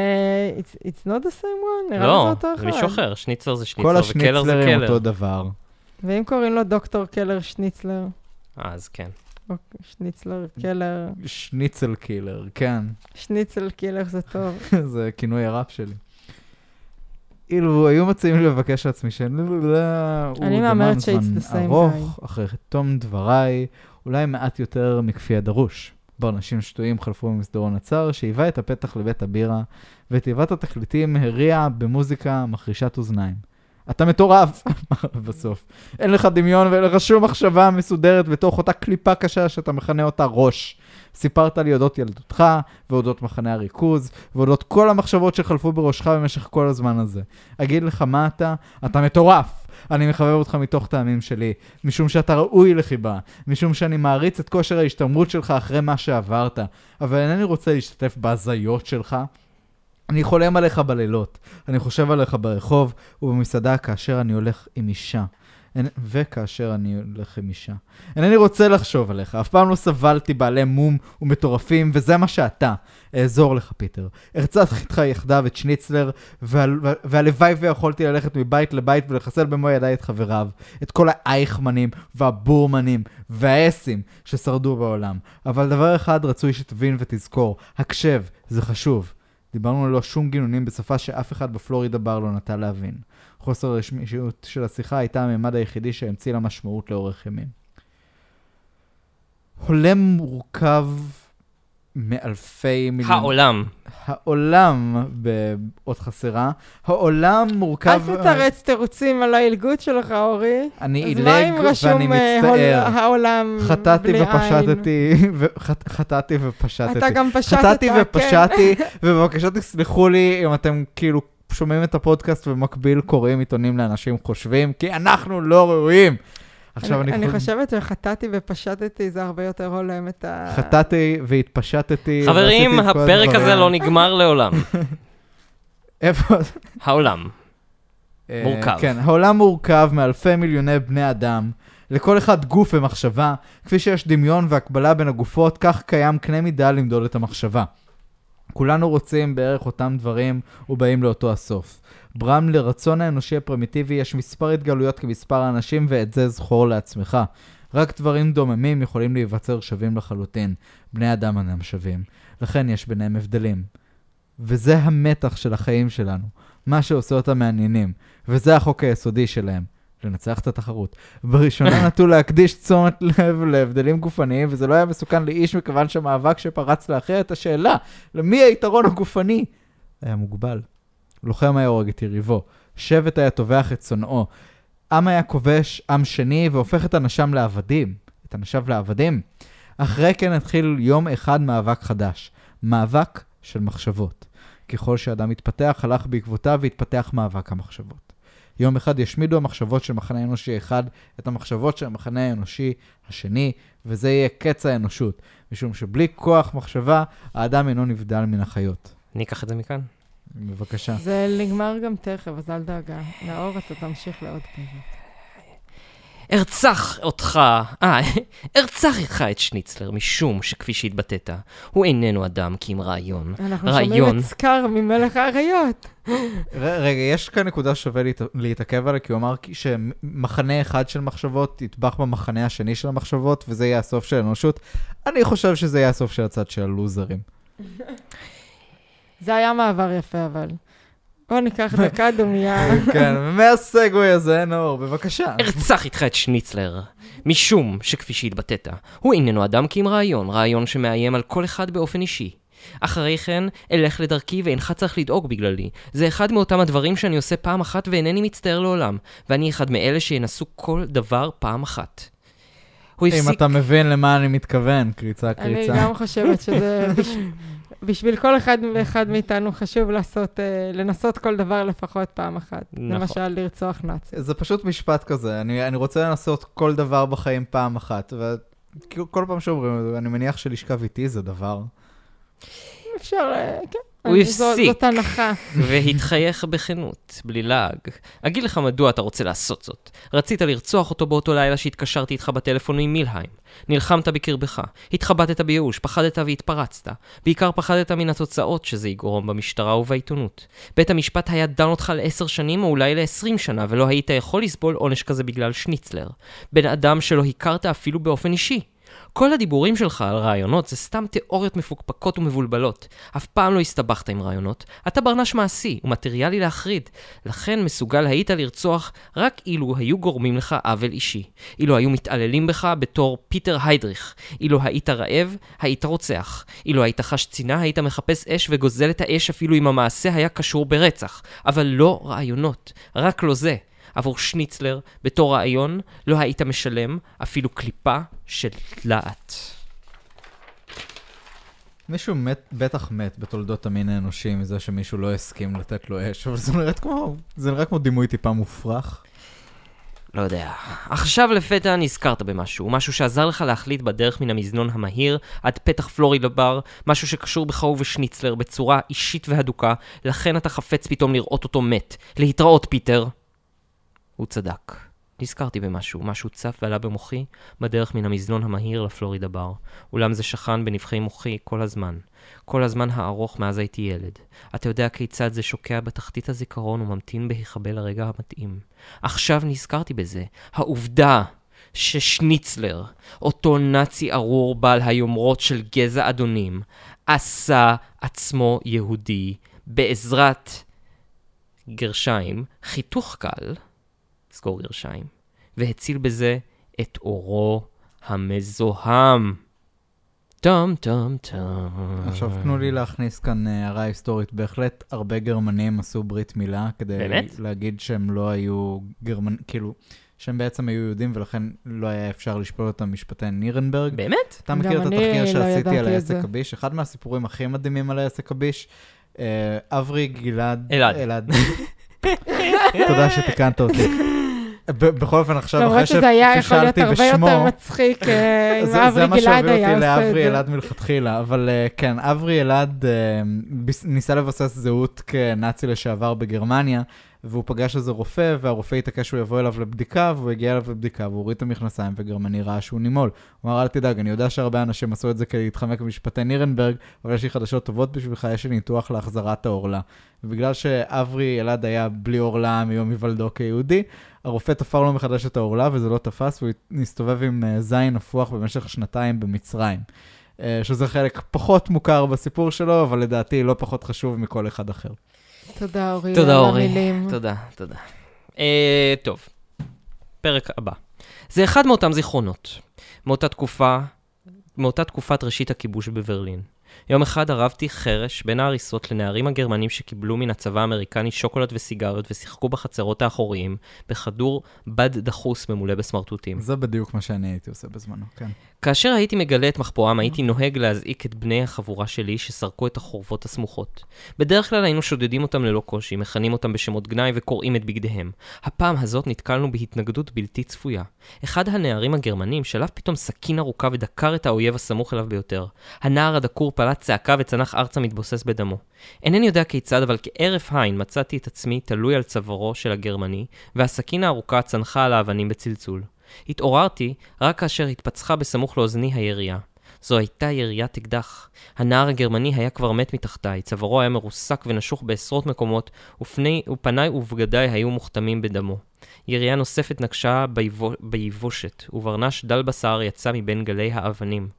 It's, it's not the same one? נראה לי זה לא, אותו אחד. זה מישהו אחר. שניצלר זה כל שניצלר וקלר זה השניצלרים קלר. אותו דבר. ואם קוראים לו דוקטור קלר שניצלר, אז כן. או שניצלר קלר, שניצל killer, כן. שניצל killer זה טוב. זה כינוי הראפ שלי. אילו היו מציעים לי לבקש לעצמי שאני אני מהמרת ש-it's the same ארוך, אחרי תום דבריי, אולי מעט יותר מכפי הדרוש. ברנשים שתויים חלפו במסדרון הצר, שהיווה את הפתח לבית הבירה, ותיבת התקליטים הריעה במוזיקה מחרישת אוזניים. אתה מטורף, בסוף. אין לך דמיון ואין לך שום מחשבה מסודרת בתוך אותה קליפה קשה שאתה מכנה אותה ראש. סיפרת לי אודות ילדותך, ואודות מחנה הריכוז, ואודות כל המחשבות שחלפו בראשך במשך כל הזמן הזה. אגיד לך מה אתה? אתה מטורף! אני מחבב אותך מתוך טעמים שלי, משום שאתה ראוי לחיבה, משום שאני מעריץ את כושר ההשתמרות שלך אחרי מה שעברת, אבל אינני רוצה להשתתף בהזיות שלך. אני חולם עליך בלילות, אני חושב עליך ברחוב ובמסעדה כאשר אני הולך עם אישה. אין- וכאשר אני הולך עם אישה. אינני רוצה לחשוב עליך, אף פעם לא סבלתי בעלי מום ומטורפים, וזה מה שאתה. אעזור לך, פיטר. הרצחתי איתך יחדיו את שניצלר, והל- והלוואי ויכולתי ללכת מבית לבית ולחסל במו ידיי את חבריו. את כל האייכמנים והבורמנים והאסים ששרדו בעולם. אבל דבר אחד רצוי שתבין ותזכור, הקשב, זה חשוב. דיברנו ללא שום גינונים בשפה שאף אחד בפלורידה בר לא נטה להבין. חוסר הרשמיות של השיחה הייתה הממד היחידי שהמציא לה משמעות לאורך ימים. הולם מורכב מאלפי מיליון... העולם. העולם באות חסרה. העולם מורכב... אל תתרץ תירוצים על העילגות שלך, אורי. אני אז עילג מה אם ואני רשום אה, מצטער. העולם חטאתי בלי עין? ופשטתי, ו- חט- חטאתי ופשטתי. אתה גם פשטת, חטאתי כן. ופשטתי, ובבקשה תסלחו לי אם אתם כאילו שומעים את הפודקאסט ובמקביל קוראים עיתונים לאנשים חושבים, כי אנחנו לא ראויים. עכשיו אני, אני חושב... חושבת שחטאתי ופשטתי, זה הרבה יותר הולם את ה... חטאתי והתפשטתי. חברים, הפרק. הזה לא נגמר לעולם. איפה? העולם. אה, מורכב. כן, העולם מורכב מאלפי מיליוני בני אדם. לכל אחד גוף ומחשבה. כפי שיש דמיון והקבלה בין הגופות, כך קיים קנה מידה למדוד את המחשבה. כולנו רוצים בערך אותם דברים ובאים לאותו הסוף. ברם, לרצון האנושי הפרימיטיבי יש מספר התגלויות כמספר האנשים, ואת זה זכור לעצמך. רק דברים דוממים יכולים להיווצר שווים לחלוטין. בני אדם אינם שווים. לכן יש ביניהם הבדלים. וזה המתח של החיים שלנו. מה שעושה אותם מעניינים. וזה החוק היסודי שלהם. לנצח את התחרות. בראשונה נטו להקדיש תשומת לב להבדלים גופניים, וזה לא היה מסוכן לאיש מכיוון שהמאבק שפרץ לאחר את השאלה, למי היתרון הגופני? היה מוגבל. לוחם היה הורג את יריבו. שבט היה טובח את שונאו. עם היה כובש עם שני והופך את אנשיו לעבדים. את אנשיו לעבדים. אחרי כן התחיל יום אחד מאבק חדש. מאבק של מחשבות. ככל שאדם התפתח, הלך בעקבותיו והתפתח מאבק המחשבות. יום אחד ישמידו המחשבות של מחנה אנושי אחד את המחשבות של המחנה האנושי השני, וזה יהיה קץ האנושות, משום שבלי כוח מחשבה, האדם אינו נבדל מן החיות. אני אקח את זה מכאן. בבקשה. זה נגמר גם תכף, אז אל דאגה. נאור, אתה תמשיך לעוד פרק. ארצח אותך, אה, ארצח איתך את שניצלר, משום שכפי שהתבטאת, הוא איננו אדם כי אם רעיון. אנחנו שומעים רעיון. את סקאר ממלך האריות. רגע, יש כאן נקודה שווה להת... להתעכב עליה, כי הוא אמר שמחנה אחד של מחשבות יטבח במחנה השני של המחשבות, וזה יהיה הסוף של האנושות. אני חושב שזה יהיה הסוף של הצד של הלוזרים. זה היה מעבר יפה, אבל. בואו ניקח דקה דומייה. כן, מהסגווי הזה, נאור, בבקשה. ארצח איתך את שניצלר, משום שכפי שהתבטאת, הוא איננו אדם כי אם רעיון, רעיון שמאיים על כל אחד באופן אישי. אחרי כן, אלך לדרכי ואינך צריך לדאוג בגללי. זה אחד מאותם הדברים שאני עושה פעם אחת ואינני מצטער לעולם, ואני אחד מאלה שינסו כל דבר פעם אחת. הוא אם הפסיק... אתה מבין למה אני מתכוון, קריצה, אני קריצה. גם חושבת שזה... בש- בשביל כל אחד ואחד מאיתנו חשוב לעשות, אה, לנסות כל דבר לפחות פעם אחת. נכון. למשל, לרצוח נאצי. זה פשוט משפט כזה, אני, אני רוצה לנסות כל דבר בחיים פעם אחת, וכל פעם שאומרים אני מניח שלשכב איתי זה דבר. אפשר, אה, כן. הוא הפסיק. זאת הנחה. והתחייך בכנות, בלי לעג. אגיד לך מדוע אתה רוצה לעשות זאת. רצית לרצוח אותו באותו לילה שהתקשרתי איתך בטלפון ממילהיים. נלחמת בקרבך, התחבטת בייאוש, פחדת והתפרצת. בעיקר פחדת מן התוצאות שזה יגרום במשטרה ובעיתונות. בית המשפט היה דן אותך לעשר שנים או אולי לעשרים שנה, ולא היית יכול לסבול עונש כזה בגלל שניצלר. בן אדם שלא הכרת אפילו באופן אישי. כל הדיבורים שלך על רעיונות זה סתם תיאוריות מפוקפקות ומבולבלות. אף פעם לא הסתבכת עם רעיונות. אתה ברנש מעשי ומטריאלי להחריד. לכן מסוגל היית לרצוח רק אילו היו גורמים לך עוול אישי. אילו היו מתעללים בך בתור פיטר היידריך. אילו היית רעב, היית רוצח. אילו היית חש צינה, היית מחפש אש וגוזל את האש אפילו אם המעשה היה קשור ברצח. אבל לא רעיונות. רק לא זה. עבור שניצלר, בתור רעיון, לא היית משלם אפילו קליפה של דלעת. מישהו מת, בטח מת בתולדות המין האנושי מזה שמישהו לא הסכים לתת לו אש, אבל זה נראה כמו, זה נראה כמו דימוי טיפה מופרך. לא יודע. עכשיו לפתע נזכרת במשהו, משהו שעזר לך להחליט בדרך מן המזנון המהיר עד פתח פלורידה בר, משהו שקשור בך ובשניצלר בצורה אישית והדוקה, לכן אתה חפץ פתאום לראות אותו מת. להתראות, פיטר. הוא צדק. נזכרתי במשהו, משהו צף ועלה במוחי בדרך מן המזנון המהיר לפלורידה בר. אולם זה שכן בנבחי מוחי כל הזמן. כל הזמן הארוך מאז הייתי ילד. אתה יודע כיצד זה שוקע בתחתית הזיכרון וממתין בהיחבא לרגע המתאים. עכשיו נזכרתי בזה. העובדה ששניצלר, אותו נאצי ארור בעל היומרות של גזע אדונים, עשה עצמו יהודי בעזרת גרשיים, חיתוך קל, סגור גרשיים, והציל בזה את אורו המזוהם. טום טום טום. עכשיו תנו לי להכניס כאן אה, הערה היסטורית. בהחלט הרבה גרמנים עשו ברית מילה כדי באמת? להגיד שהם לא היו גרמנ... כאילו, שהם בעצם היו יהודים ולכן לא היה אפשר לשפוט אותם משפטי נירנברג. באמת? אתה מכיר את התחקיר לא שעשיתי על העסק. הביש? אחד מהסיפורים הכי מדהימים על העסק הביש. אה, אברי גלעד... אלעד. אלעד. תודה שתיקנת אותי. בכל אופן, עכשיו, למרות אחרי שזה היה יכול להיות שפישלתי הרבה יותר בשמו, מצחיק אה, אם זה, זה אברי מה גלעד היה אותי עושה את לאברי זה. אלעד מלכתחילה, אבל אה, כן, אברי אלעד אה, ניסה לבסס זהות כנאצי לשעבר בגרמניה, והוא פגש איזה רופא, והרופא התעקש שהוא יבוא אליו לבדיקה, והוא הגיע אליו לבדיקה, והוא הוריד את המכנסיים, וגרמני ראה שהוא נימול. הוא אמר, אל תדאג, אני יודע שהרבה אנשים עשו את זה כדי להתחמק במשפטי נירנברג, אבל יש לי חדשות טובות בשבילך, יש לי ניתוח להחזרת העורלה. ובגלל שאברי אלעד היה בלי עורלה מיום היוולדו כיהודי, הרופא תפר לו מחדש את העורלה וזה לא תפס, והוא הסתובב עם אה, זין נפוח במשך שנתיים במצרים. אה, שזה חלק פחות מוכר בסיפור שלו, אבל לדעתי לא פחות חשוב מכל אחד אחר. תודה, אורי, תודה, אורי. המילים. תודה, תודה. אה, טוב, פרק הבא. זה אחד מאותם זיכרונות, מאותה תקופה, מאותה תקופת ראשית הכיבוש בברלין. יום אחד ערבתי חרש בין ההריסות לנערים הגרמנים שקיבלו מן הצבא האמריקני שוקולד וסיגריות ושיחקו בחצרות האחוריים בכדור בד דחוס ממולא בסמרטוטים. זה בדיוק מה שאני הייתי עושה בזמנו, כן. כאשר הייתי מגלה את מחפורם, הייתי נוהג להזעיק את בני החבורה שלי שסרקו את החורבות הסמוכות. בדרך כלל היינו שודדים אותם ללא קושי, מכנים אותם בשמות גנאי וקוראים את בגדיהם. הפעם הזאת נתקלנו בהתנגדות בלתי צפויה. אחד הנערים הגרמנים שלף פתאום סכין ארוכה ודקר את האויב הסמוך אליו ביותר. הנער הדקור פלט צעקה וצנח ארצה מתבוסס בדמו. אינני יודע כיצד, אבל כהרף עין מצאתי את עצמי תלוי על צווארו של הגרמני, והסכין הארוכה צנחה על האבנים בצלצול. התעוררתי רק כאשר התפצחה בסמוך לאוזני הירייה. זו הייתה יריית אקדח. הנער הגרמני היה כבר מת מתחתיי, צווארו היה מרוסק ונשוך בעשרות מקומות, ופני, ופניי ובגדיי היו מוכתמים בדמו. ירייה נוספת נקשה ביבו, ביבושת, וברנש דל בשר יצא מבין גלי האבנים.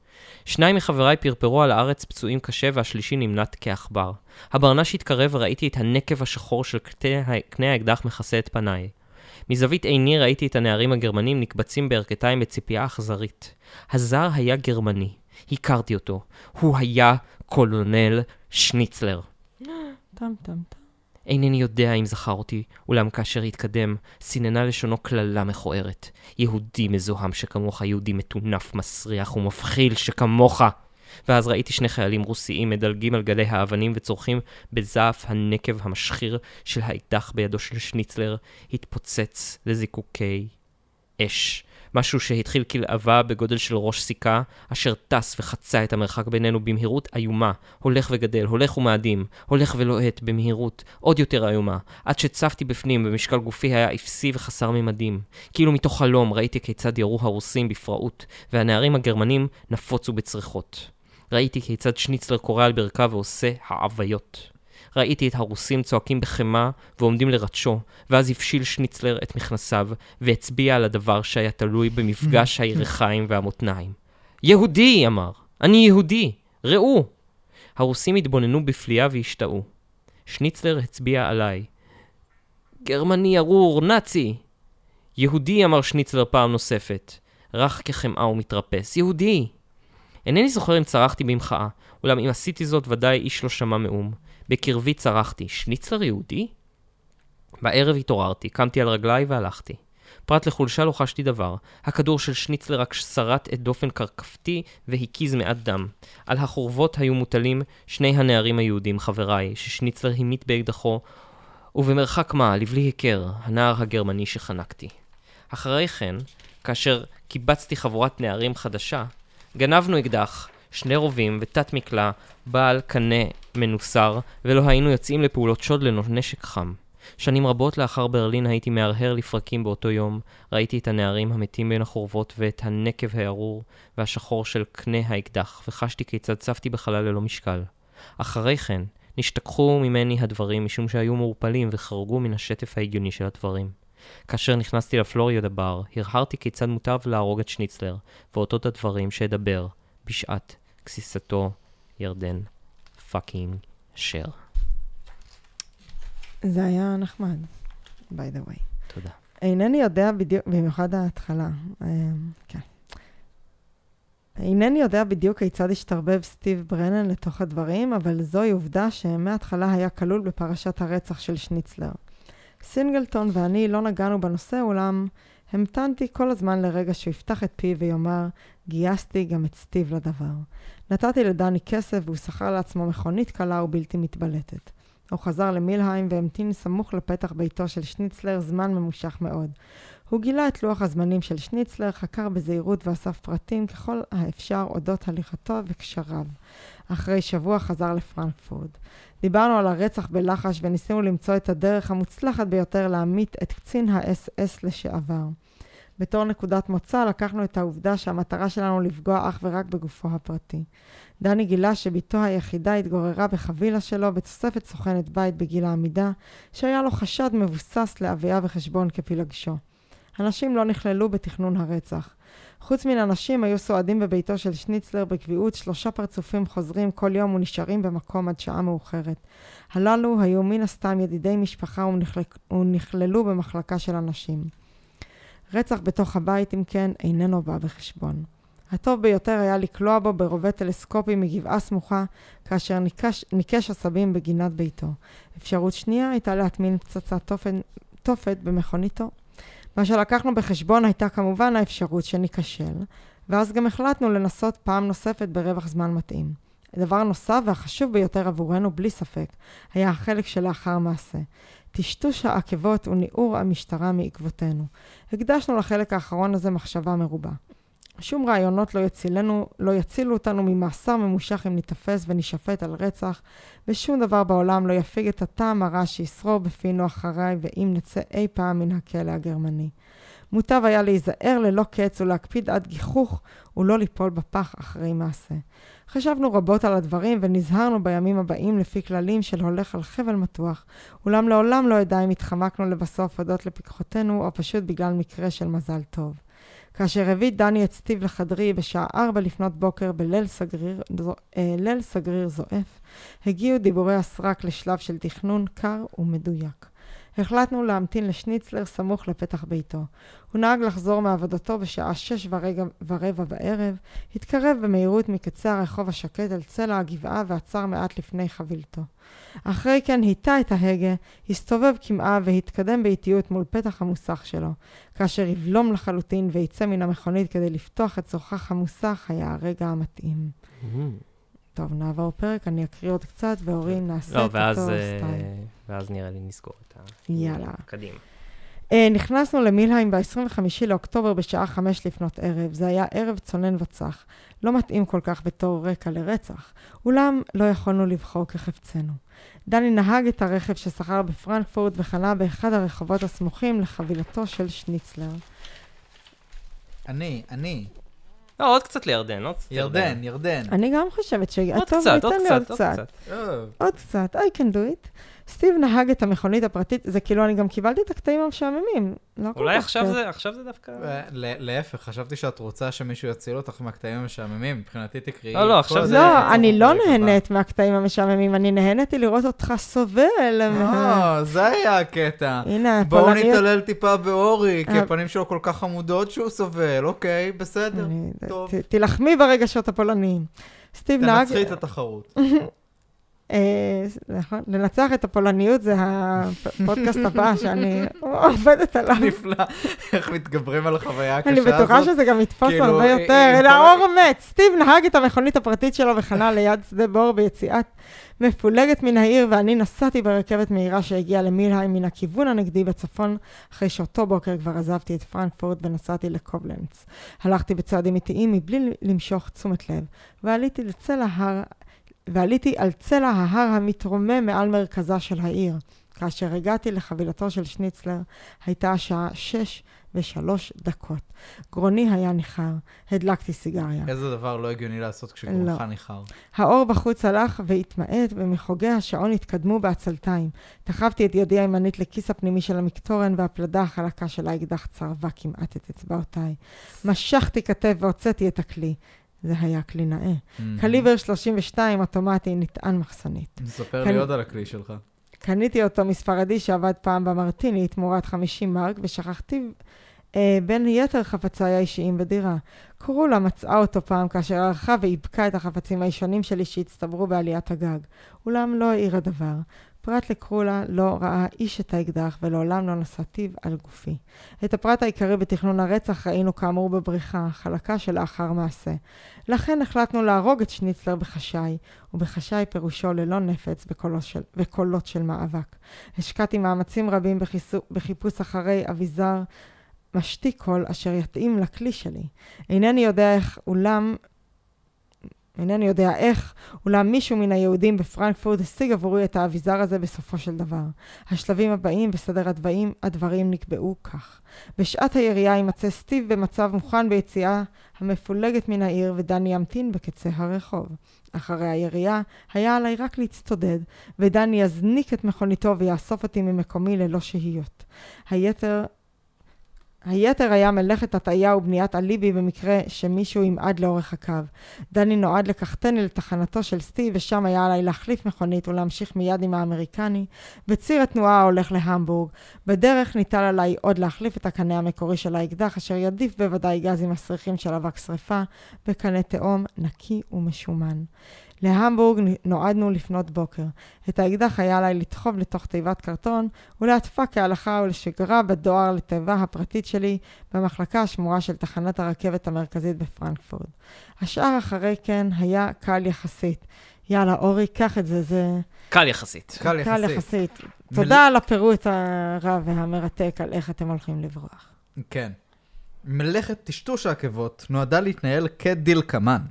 שניים מחבריי פרפרו על הארץ פצועים קשה, והשלישי נמנט כעכבר. הברנש התקרב וראיתי את הנקב השחור של קנה האקדח מכסה את פניי. מזווית עיני ראיתי את הנערים הגרמנים נקבצים בירכתיים בציפייה אכזרית. הזר היה גרמני. הכרתי אותו. הוא היה קולונל שניצלר. טם טם טם. אינני יודע אם זכר אותי, אולם כאשר התקדם, סיננה לשונו קללה מכוערת. יהודי מזוהם שכמוך, יהודי מטונף, מסריח ומפחיל שכמוך. ואז ראיתי שני חיילים רוסיים מדלגים על גלי האבנים וצורכים בזעף הנקב המשחיר של האקדח בידו של שניצלר, התפוצץ לזיקוקי אש. משהו שהתחיל כלהבה בגודל של ראש סיכה, אשר טס וחצה את המרחק בינינו במהירות איומה, הולך וגדל, הולך ומאדים, הולך ולוהט במהירות עוד יותר איומה, עד שצפתי בפנים ומשקל גופי היה אפסי וחסר ממדים. כאילו מתוך חלום ראיתי כיצד ירו הרוסים בפראות, והנערים הגרמנים נפוצו בצריחות. ראיתי כיצד שניצלר קורא על ברכיו ועושה העוויות. ראיתי את הרוסים צועקים בחמאה ועומדים לרדשו, ואז הפשיל שניצלר את מכנסיו, והצביע על הדבר שהיה תלוי במפגש הירכיים והמותניים. יהודי! אמר. אני יהודי! ראו! הרוסים התבוננו בפליאה והשתאו. שניצלר הצביע עליי. גרמני ארור, נאצי! יהודי! אמר שניצלר פעם נוספת. רך כחמאה ומתרפס. יהודי! אינני זוכר אם צרחתי במחאה, אולם אם עשיתי זאת ודאי איש לא שמע מאום. בקרבי צרחתי, שניצלר יהודי? בערב התעוררתי, קמתי על רגליי והלכתי. פרט לחולשה לא חשתי דבר. הכדור של שניצלר רק שרט את דופן קרקפתי והקיז מעט דם. על החורבות היו מוטלים שני הנערים היהודים, חבריי, ששניצלר המית באקדחו, ובמרחק מה, לבלי היכר, הנער הגרמני שחנקתי. אחרי כן, כאשר קיבצתי חבורת נערים חדשה, גנבנו אקדח, שני רובים ותת מקלע, בעל קנה מנוסר, ולא היינו יוצאים לפעולות שוד ללא נשק חם. שנים רבות לאחר ברלין הייתי מהרהר לפרקים באותו יום, ראיתי את הנערים המתים בין החורבות ואת הנקב הארור והשחור של קנה האקדח, וחשתי כיצד צפתי בחלל ללא משקל. אחרי כן, נשתכחו ממני הדברים משום שהיו מעורפלים וחרגו מן השטף ההגיוני של הדברים. כאשר נכנסתי לפלורידה בר, הרהרתי כיצד מוטב להרוג את שניצלר, ואותות הדברים שאדבר בשעת גסיסתו ירדן fucking שר. זה היה נחמד, by the way. תודה. אינני יודע בדיוק, במיוחד ההתחלה, אה, כן. אינני יודע בדיוק כיצד השתרבב סטיב ברנן לתוך הדברים, אבל זוהי עובדה שמההתחלה היה כלול בפרשת הרצח של שניצלר. סינגלטון ואני לא נגענו בנושא, אולם המתנתי כל הזמן לרגע שהוא יפתח את פיו ויאמר, גייסתי גם את סטיב לדבר. נתתי לדני כסף והוא שכר לעצמו מכונית קלה ובלתי מתבלטת. הוא חזר למילהיים והמתין סמוך לפתח ביתו של שניצלר זמן ממושך מאוד. הוא גילה את לוח הזמנים של שניצלר, חקר בזהירות ואסף פרטים ככל האפשר אודות הליכתו וקשריו. אחרי שבוע חזר לפרנקפורט. דיברנו על הרצח בלחש וניסינו למצוא את הדרך המוצלחת ביותר להמית את קצין האס-אס לשעבר. בתור נקודת מוצא לקחנו את העובדה שהמטרה שלנו לפגוע אך ורק בגופו הפרטי. דני גילה שבתו היחידה התגוררה בחבילה שלו בתוספת סוכנת בית בגיל העמידה, שהיה לו חשד מבוסס לאביה וחשבון כפילגשו. הנשים לא נכללו בתכנון הרצח. חוץ מן הנשים היו סועדים בביתו של שניצלר בקביעות שלושה פרצופים חוזרים כל יום ונשארים במקום עד שעה מאוחרת. הללו היו מן הסתם ידידי משפחה ונכללו במחלקה של הנשים. רצח בתוך הבית, אם כן, איננו בא בחשבון. הטוב ביותר היה לקלוע בו ברובה טלסקופי מגבעה סמוכה, כאשר ניקש עשבים בגינת ביתו. אפשרות שנייה הייתה להטמין פצצת תופת, תופת במכוניתו. מה שלקחנו בחשבון הייתה כמובן האפשרות שניכשל, ואז גם החלטנו לנסות פעם נוספת ברווח זמן מתאים. דבר נוסף והחשוב ביותר עבורנו, בלי ספק, היה החלק שלאחר מעשה. טשטוש העקבות וניעור המשטרה מעקבותינו. הקדשנו לחלק האחרון הזה מחשבה מרובה. שום רעיונות לא יצילנו, לא יצילו אותנו ממאסר ממושך אם ניתפס ונשפט על רצח, ושום דבר בעולם לא יפיג את הטעם הרע שישרור בפינו אחריי, ואם נצא אי פעם מן הכלא הגרמני. מוטב היה להיזהר ללא קץ ולהקפיד עד גיחוך ולא ליפול בפח אחרי מעשה. חשבנו רבות על הדברים ונזהרנו בימים הבאים לפי כללים של הולך על חבל מתוח, אולם לעולם לא אדע אם התחמקנו לבסוף הודות לפיקחותינו או פשוט בגלל מקרה של מזל טוב. כאשר הביא דני את סטיב לחדרי בשעה ארבע לפנות בוקר בליל סגריר, אה, ליל סגריר זועף, הגיעו דיבורי הסרק לשלב של תכנון קר ומדויק. החלטנו להמתין לשניצלר סמוך לפתח ביתו. הוא נהג לחזור מעבודתו בשעה שש ורבע, ורבע בערב, התקרב במהירות מקצה הרחוב השקט אל צלע הגבעה ועצר מעט לפני חבילתו. אחרי כן היטה את ההגה, הסתובב כמעה והתקדם באיטיות מול פתח המוסך שלו. כאשר יבלום לחלוטין ויצא מן המכונית כדי לפתוח את צורכך המוסך, היה הרגע המתאים. Mm-hmm. טוב, נעבור פרק, אני אקריא עוד קצת, ואורין נעשה לא, את ואז, אותו אה, סטייל. ואז נראה לי נסגור את ה... יאללה. קדימה. Uh, נכנסנו למילהיים ב-25 לאוקטובר בשעה 5 לפנות ערב. זה היה ערב צונן וצח. לא מתאים כל כך בתור רקע לרצח. אולם לא יכולנו לבחור כחפצנו. דני נהג את הרכב ששכר בפרנקפורט וחנה באחד הרחובות הסמוכים לחבילתו של שניצלר. אני, אני. לא, עוד קצת לירדן, עוד קצת ירדן, ירדן. אני גם חושבת ש... עוד קצת, עוד קצת, עוד קצת. קצת. אה, עוד קצת, I can do it. סטיב נהג את המכונית הפרטית, זה כאילו, אני גם קיבלתי את הקטעים המשעממים. לא כל אולי עכשיו. זה, עכשיו זה דווקא... להפך, חשבתי שאת רוצה שמישהו יציל אותך מהקטעים המשעממים, מבחינתי תקראי. לא, לא, עכשיו זה- לא, אני לא. נהנית מהקטעים המשעממים, אני נהניתי לראות אותך סובל. אה, זה היה הקטע. הנה, בואו. נתעלל טיפה באורי, כי אה. הפנים שלו כל כך חמודות שהוא סובל, אוקיי, בסדר. טוב. תילחמי ברגשות הפולניים. סטיב נהג... תנצחי את התחרות. אה, נכון, לנצח את הפולניות זה הפודקאסט הבא שאני עובדת עליו. נפלא. איך מתגברים על החוויה הקשה אני הזאת. בטוחה שזה גם יתפוס כאילו, הרבה עם יותר. האור מת. סטיב נהג את המכונית הפרטית שלו וחנה ליד שדה בור ביציאת מפולגת מן העיר, ואני נסעתי ברכבת מהירה שהגיעה למילהיים מן הכיוון הנגדי בצפון, אחרי שאותו בוקר כבר עזבתי את פרנקפורט ונסעתי לקובלנץ. הלכתי בצעדים איטיים מבלי למשוך תשומת לב, ועליתי לצל ההר, ועליתי על צלע ההר המתרומם מעל מרכזה של העיר. כאשר הגעתי לחבילתו של שניצלר, הייתה השעה שש ושלוש דקות. גרוני היה ניחר, הדלקתי סיגריה. איזה דבר לא הגיוני לעשות כשגרונך לא. ניחר. האור בחוץ הלך והתמעט, ומחוגי השעון התקדמו בעצלתיים. דחפתי את ידי הימנית לכיס הפנימי של המקטורן, והפלדה החלקה של האקדח צרבה כמעט את אצבעותיי. משכתי כתף והוצאתי את הכלי. זה היה כלי נאה. Mm. קליבר 32 אוטומטי נטען מחסנית. ספר כאן- לי עוד על הכלי שלך. קניתי אותו מספרדי שעבד פעם במרטיני תמורת 50 מרק, ושכחתי אה, בין יתר חפציי האישיים בדירה. קורולה מצאה אותו פעם כאשר ערכה ואיבקה את החפצים הישנים שלי שהצטברו בעליית הגג. אולם לא העיר הדבר. פרט לקרולה לא ראה איש את האקדח ולעולם לא נשא טיב על גופי. את הפרט העיקרי בתכנון הרצח ראינו כאמור בבריחה, חלקה שלאחר מעשה. לכן החלטנו להרוג את שניצלר בחשאי, ובחשאי פירושו ללא נפץ בקולות של, בקולות של מאבק. השקעתי מאמצים רבים בחיסו, בחיפוש אחרי אביזר משתיק קול אשר יתאים לכלי שלי. אינני יודע איך, אולם אינני יודע איך, אולם מישהו מן היהודים בפרנקפורט השיג עבורי את האביזר הזה בסופו של דבר. השלבים הבאים בסדר הדברים, הדברים נקבעו כך. בשעת הירייה יימצא סטיב במצב מוכן ביציאה המפולגת מן העיר, ודני ימתין בקצה הרחוב. אחרי הירייה, היה עליי רק להצטודד, ודני יזניק את מכוניתו ויאסוף אותי ממקומי ללא שהיות. היתר היתר היה מלאכת הטעיה ובניית אליבי במקרה שמישהו ימעד לאורך הקו. דני נועד לקחתני לתחנתו של סטיב, ושם היה עליי להחליף מכונית ולהמשיך מיד עם האמריקני, בציר התנועה ההולך להמבורג. בדרך ניטל עליי עוד להחליף את הקנה המקורי של האקדח, אשר ידיף בוודאי גזים מסריחים של אבק שרפה, בקנה תהום נקי ומשומן. להמבורג נועדנו לפנות בוקר. את האקדח היה עליי לדחוב לתוך תיבת קרטון ולהטפה כהלכה ולשגרה בדואר לתיבה הפרטית שלי במחלקה השמורה של תחנת הרכבת המרכזית בפרנקפורט. השאר אחרי כן היה קל יחסית. יאללה, אורי, קח את זה, זה... קל יחסית. קל קל יחסית. יחסית. תודה על הפירוט הרב והמרתק על איך אתם הולכים לברוח. כן. מלאכת טשטוש העקבות נועדה להתנהל כדלקמן.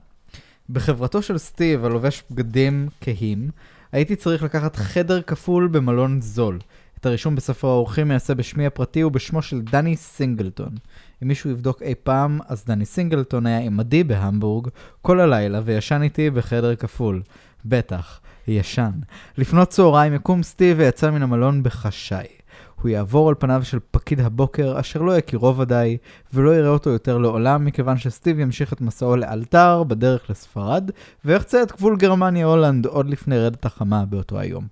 בחברתו של סטיב, הלובש בגדים כהים, הייתי צריך לקחת חדר כפול במלון זול. את הרישום בספר האורחים יעשה בשמי הפרטי ובשמו של דני סינגלטון. אם מישהו יבדוק אי פעם, אז דני סינגלטון היה עמדי בהמבורג כל הלילה וישן איתי בחדר כפול. בטח, ישן. לפנות צהריים יקום סטיב ויצא מן המלון בחשאי. הוא יעבור על פניו של פקיד הבוקר, אשר לא יכירו ודאי, ולא יראה אותו יותר לעולם, מכיוון שסטיב ימשיך את מסעו לאלתר, בדרך לספרד, ויחצה את גבול גרמניה-הולנד עוד לפני רדת החמה באותו היום.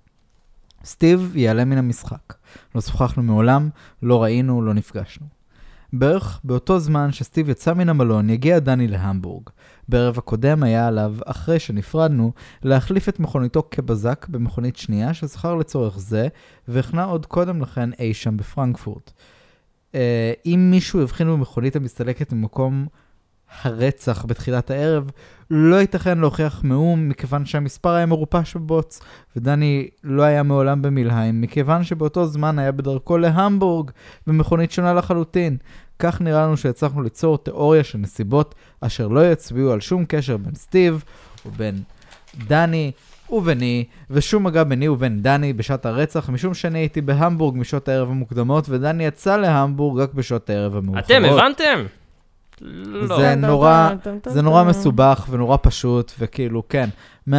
סטיב ייעלם מן המשחק. לא שוחחנו מעולם, לא ראינו, לא נפגשנו. בערך באותו זמן שסטיב יצא מן המלון, יגיע דני להמבורג. בערב הקודם היה עליו, אחרי שנפרדנו, להחליף את מכוניתו כבזק במכונית שנייה שזכר לצורך זה, והחנה עוד קודם לכן אי שם בפרנקפורט. Uh, אם מישהו הבחין במכונית המסתלקת ממקום הרצח בתחילת הערב, לא ייתכן להוכיח מאום, מכיוון שהמספר היה מרופש בבוץ, ודני לא היה מעולם במילהיים, מכיוון שבאותו זמן היה בדרכו להמבורג, במכונית שונה לחלוטין. כך נראה לנו שהצלחנו ליצור תיאוריה של נסיבות אשר לא יצביעו על שום קשר בין סטיב ובין דני וביני, ושום מגע ביני ובין דני בשעת הרצח, משום שאני הייתי בהמבורג משעות הערב המוקדמות, ודני יצא להמבורג רק בשעות הערב המאוחרות. אתם הבנתם? לא. זה נורא, זה נורא מסובך ונורא פשוט, וכאילו, כן, 100%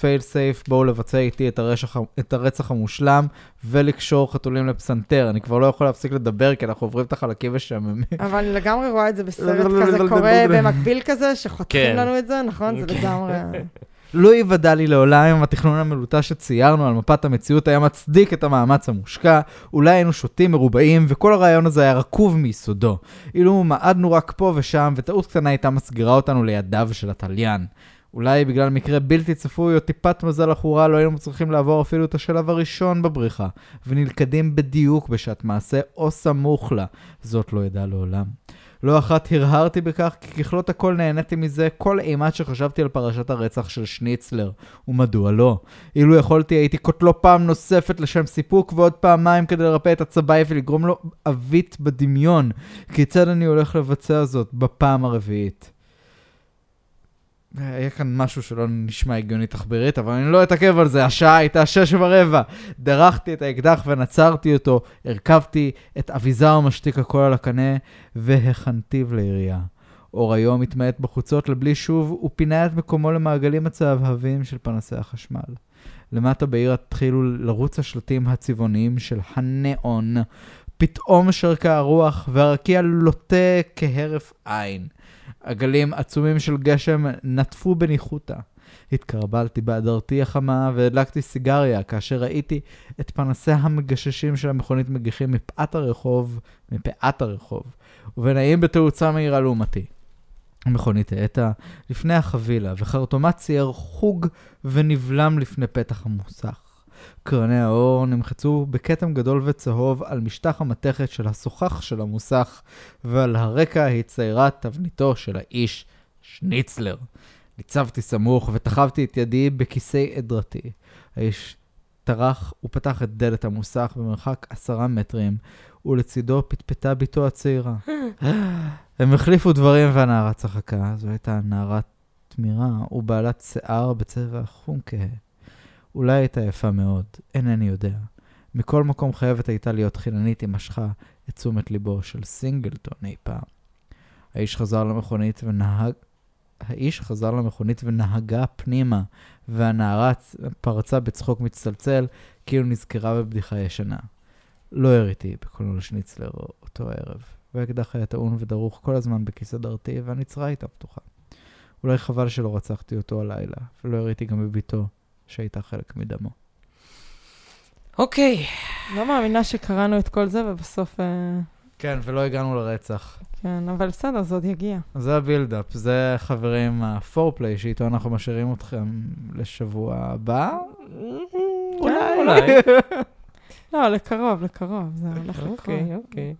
פייל סייף, בואו לבצע איתי את, הרשח, את הרצח המושלם ולקשור חתולים לפסנתר. אני כבר לא יכול להפסיק לדבר, כי אנחנו עוברים את החלקים ושממים. אבל אני לגמרי רואה את זה בסרט כזה קורה במקביל כזה, שחותכים כן. לנו את זה, נכון? זה לגמרי... לא ייוודע לי לעולם אם התכנון המלוטש שציירנו על מפת המציאות היה מצדיק את המאמץ המושקע, אולי היינו שותים מרובעים, וכל הרעיון הזה היה רקוב מיסודו. אילו מעדנו רק פה ושם, וטעות קטנה הייתה מסגירה אותנו לידיו של התליין. אולי בגלל מקרה בלתי צפוי או טיפת מזל עכורה לא היינו צריכים לעבור אפילו את השלב הראשון בבריחה, ונלכדים בדיוק בשעת מעשה או סמוך לה. זאת לא ידע לעולם. לא אחת הרהרתי בכך, כי ככלות הכל נהניתי מזה כל אימת שחשבתי על פרשת הרצח של שניצלר. ומדוע לא? אילו יכולתי, הייתי קוטלו פעם נוספת לשם סיפוק, ועוד פעמיים כדי לרפא את הצבעי ולגרום לו עווית בדמיון. כיצד אני הולך לבצע זאת בפעם הרביעית? היה כאן משהו שלא נשמע הגיוני תחבירית, אבל אני לא אתעכב על זה, השעה הייתה שש ורבע. דרכתי את האקדח ונצרתי אותו, הרכבתי את אביזר משתיק הקול על הקנה, והכנתיו לירייה. אור היום התמעט בחוצות לבלי שוב, ופינה את מקומו למעגלים הצהבהבים של פנסי החשמל. למטה בעיר התחילו לרוץ השלטים הצבעוניים של הנאון. פתאום שרקה הרוח, והרקיע לוטה כהרף עין. עגלים עצומים של גשם נטפו בניחותא. התקרבלתי בהדרתי החמה והדלקתי סיגריה כאשר ראיתי את פנסיה המגששים של המכונית מגיחים מפאת הרחוב, מפאת הרחוב, ונעים בתאוצה מהירה לעומתי. המכונית האטה לפני החבילה, וחרטומה צייר חוג ונבלם לפני פתח המוסך. קרני האור נמחצו בכתם גדול וצהוב על משטח המתכת של הסוכח של המוסך, ועל הרקע הצטיירה תבניתו של האיש שניצלר. ניצבתי סמוך ותחבתי את ידי בכיסי עדרתי. האיש טרח ופתח את דלת המוסך במרחק עשרה מטרים, ולצידו פטפטה בתו הצעירה. הם החליפו דברים והנערה צחקה. זו הייתה נערה תמירה ובעלת שיער בצבע חום כהה. אולי הייתה יפה מאוד, אינני יודע. מכל מקום חייבת הייתה להיות חיננית היא משכה את תשומת ליבו של סינגלטון אי פעם. האיש חזר למכונית ונהג... האיש חזר למכונית ונהגה פנימה, והנערה פרצה בצחוק מצטלצל, כאילו נזכרה בבדיחה ישנה. לא הראיתי בקולנוע שניצלר אותו הערב, והאקדח היה טעון ודרוך כל הזמן בכיס הדרתי, והנצרה הייתה פתוחה. אולי חבל שלא רצחתי אותו הלילה, ולא הראיתי גם בביתו, שהייתה חלק מדמו. אוקיי, לא מאמינה שקראנו את כל זה, ובסוף... אה, כן, ולא הגענו לרצח. כן, אבל בסדר, זה עוד יגיע. זה הבילדאפ, זה חברים הפורפליי שאיתו אנחנו משאירים אתכם לשבוע הבא. אולי, אולי. לא, לקרוב, לקרוב, זה הולך לקרוב. אוקיי, אוקיי.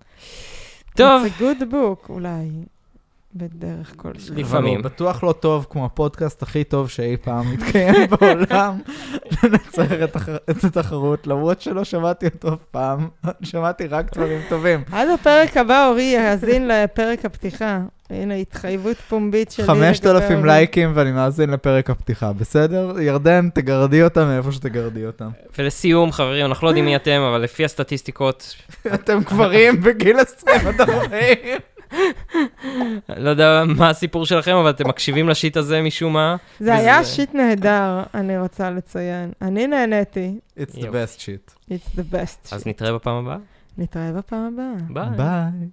טוב, It's a good book, אולי, בדרך כלשהי. לפעמים. אבל הוא בטוח לא טוב כמו הפודקאסט הכי טוב שאי פעם מתקיים בעולם לנצח את התחרות, למרות שלא שמעתי אותו אף פעם, שמעתי רק דברים טובים. עד הפרק הבא, אורי יאזין לפרק הפתיחה. הנה, התחייבות פומבית שלי לגבי 5,000 אורי. לייקים ואני מאזין לפרק הפתיחה, בסדר? ירדן, תגרדי אותם מאיפה שתגרדי אותם. ולסיום, חברים, אנחנו לא יודעים מי אתם, אבל לפי הסטטיסטיקות, אתם גברים בגיל 20 עד 40. לא יודע מה הסיפור שלכם, אבל אתם מקשיבים לשיט הזה משום מה. זה היה שיט נהדר, אני רוצה לציין. אני נהניתי. It's the best shit. It's the best. אז shit. נתראה בפעם הבאה. נתראה בפעם הבאה. ביי. ביי.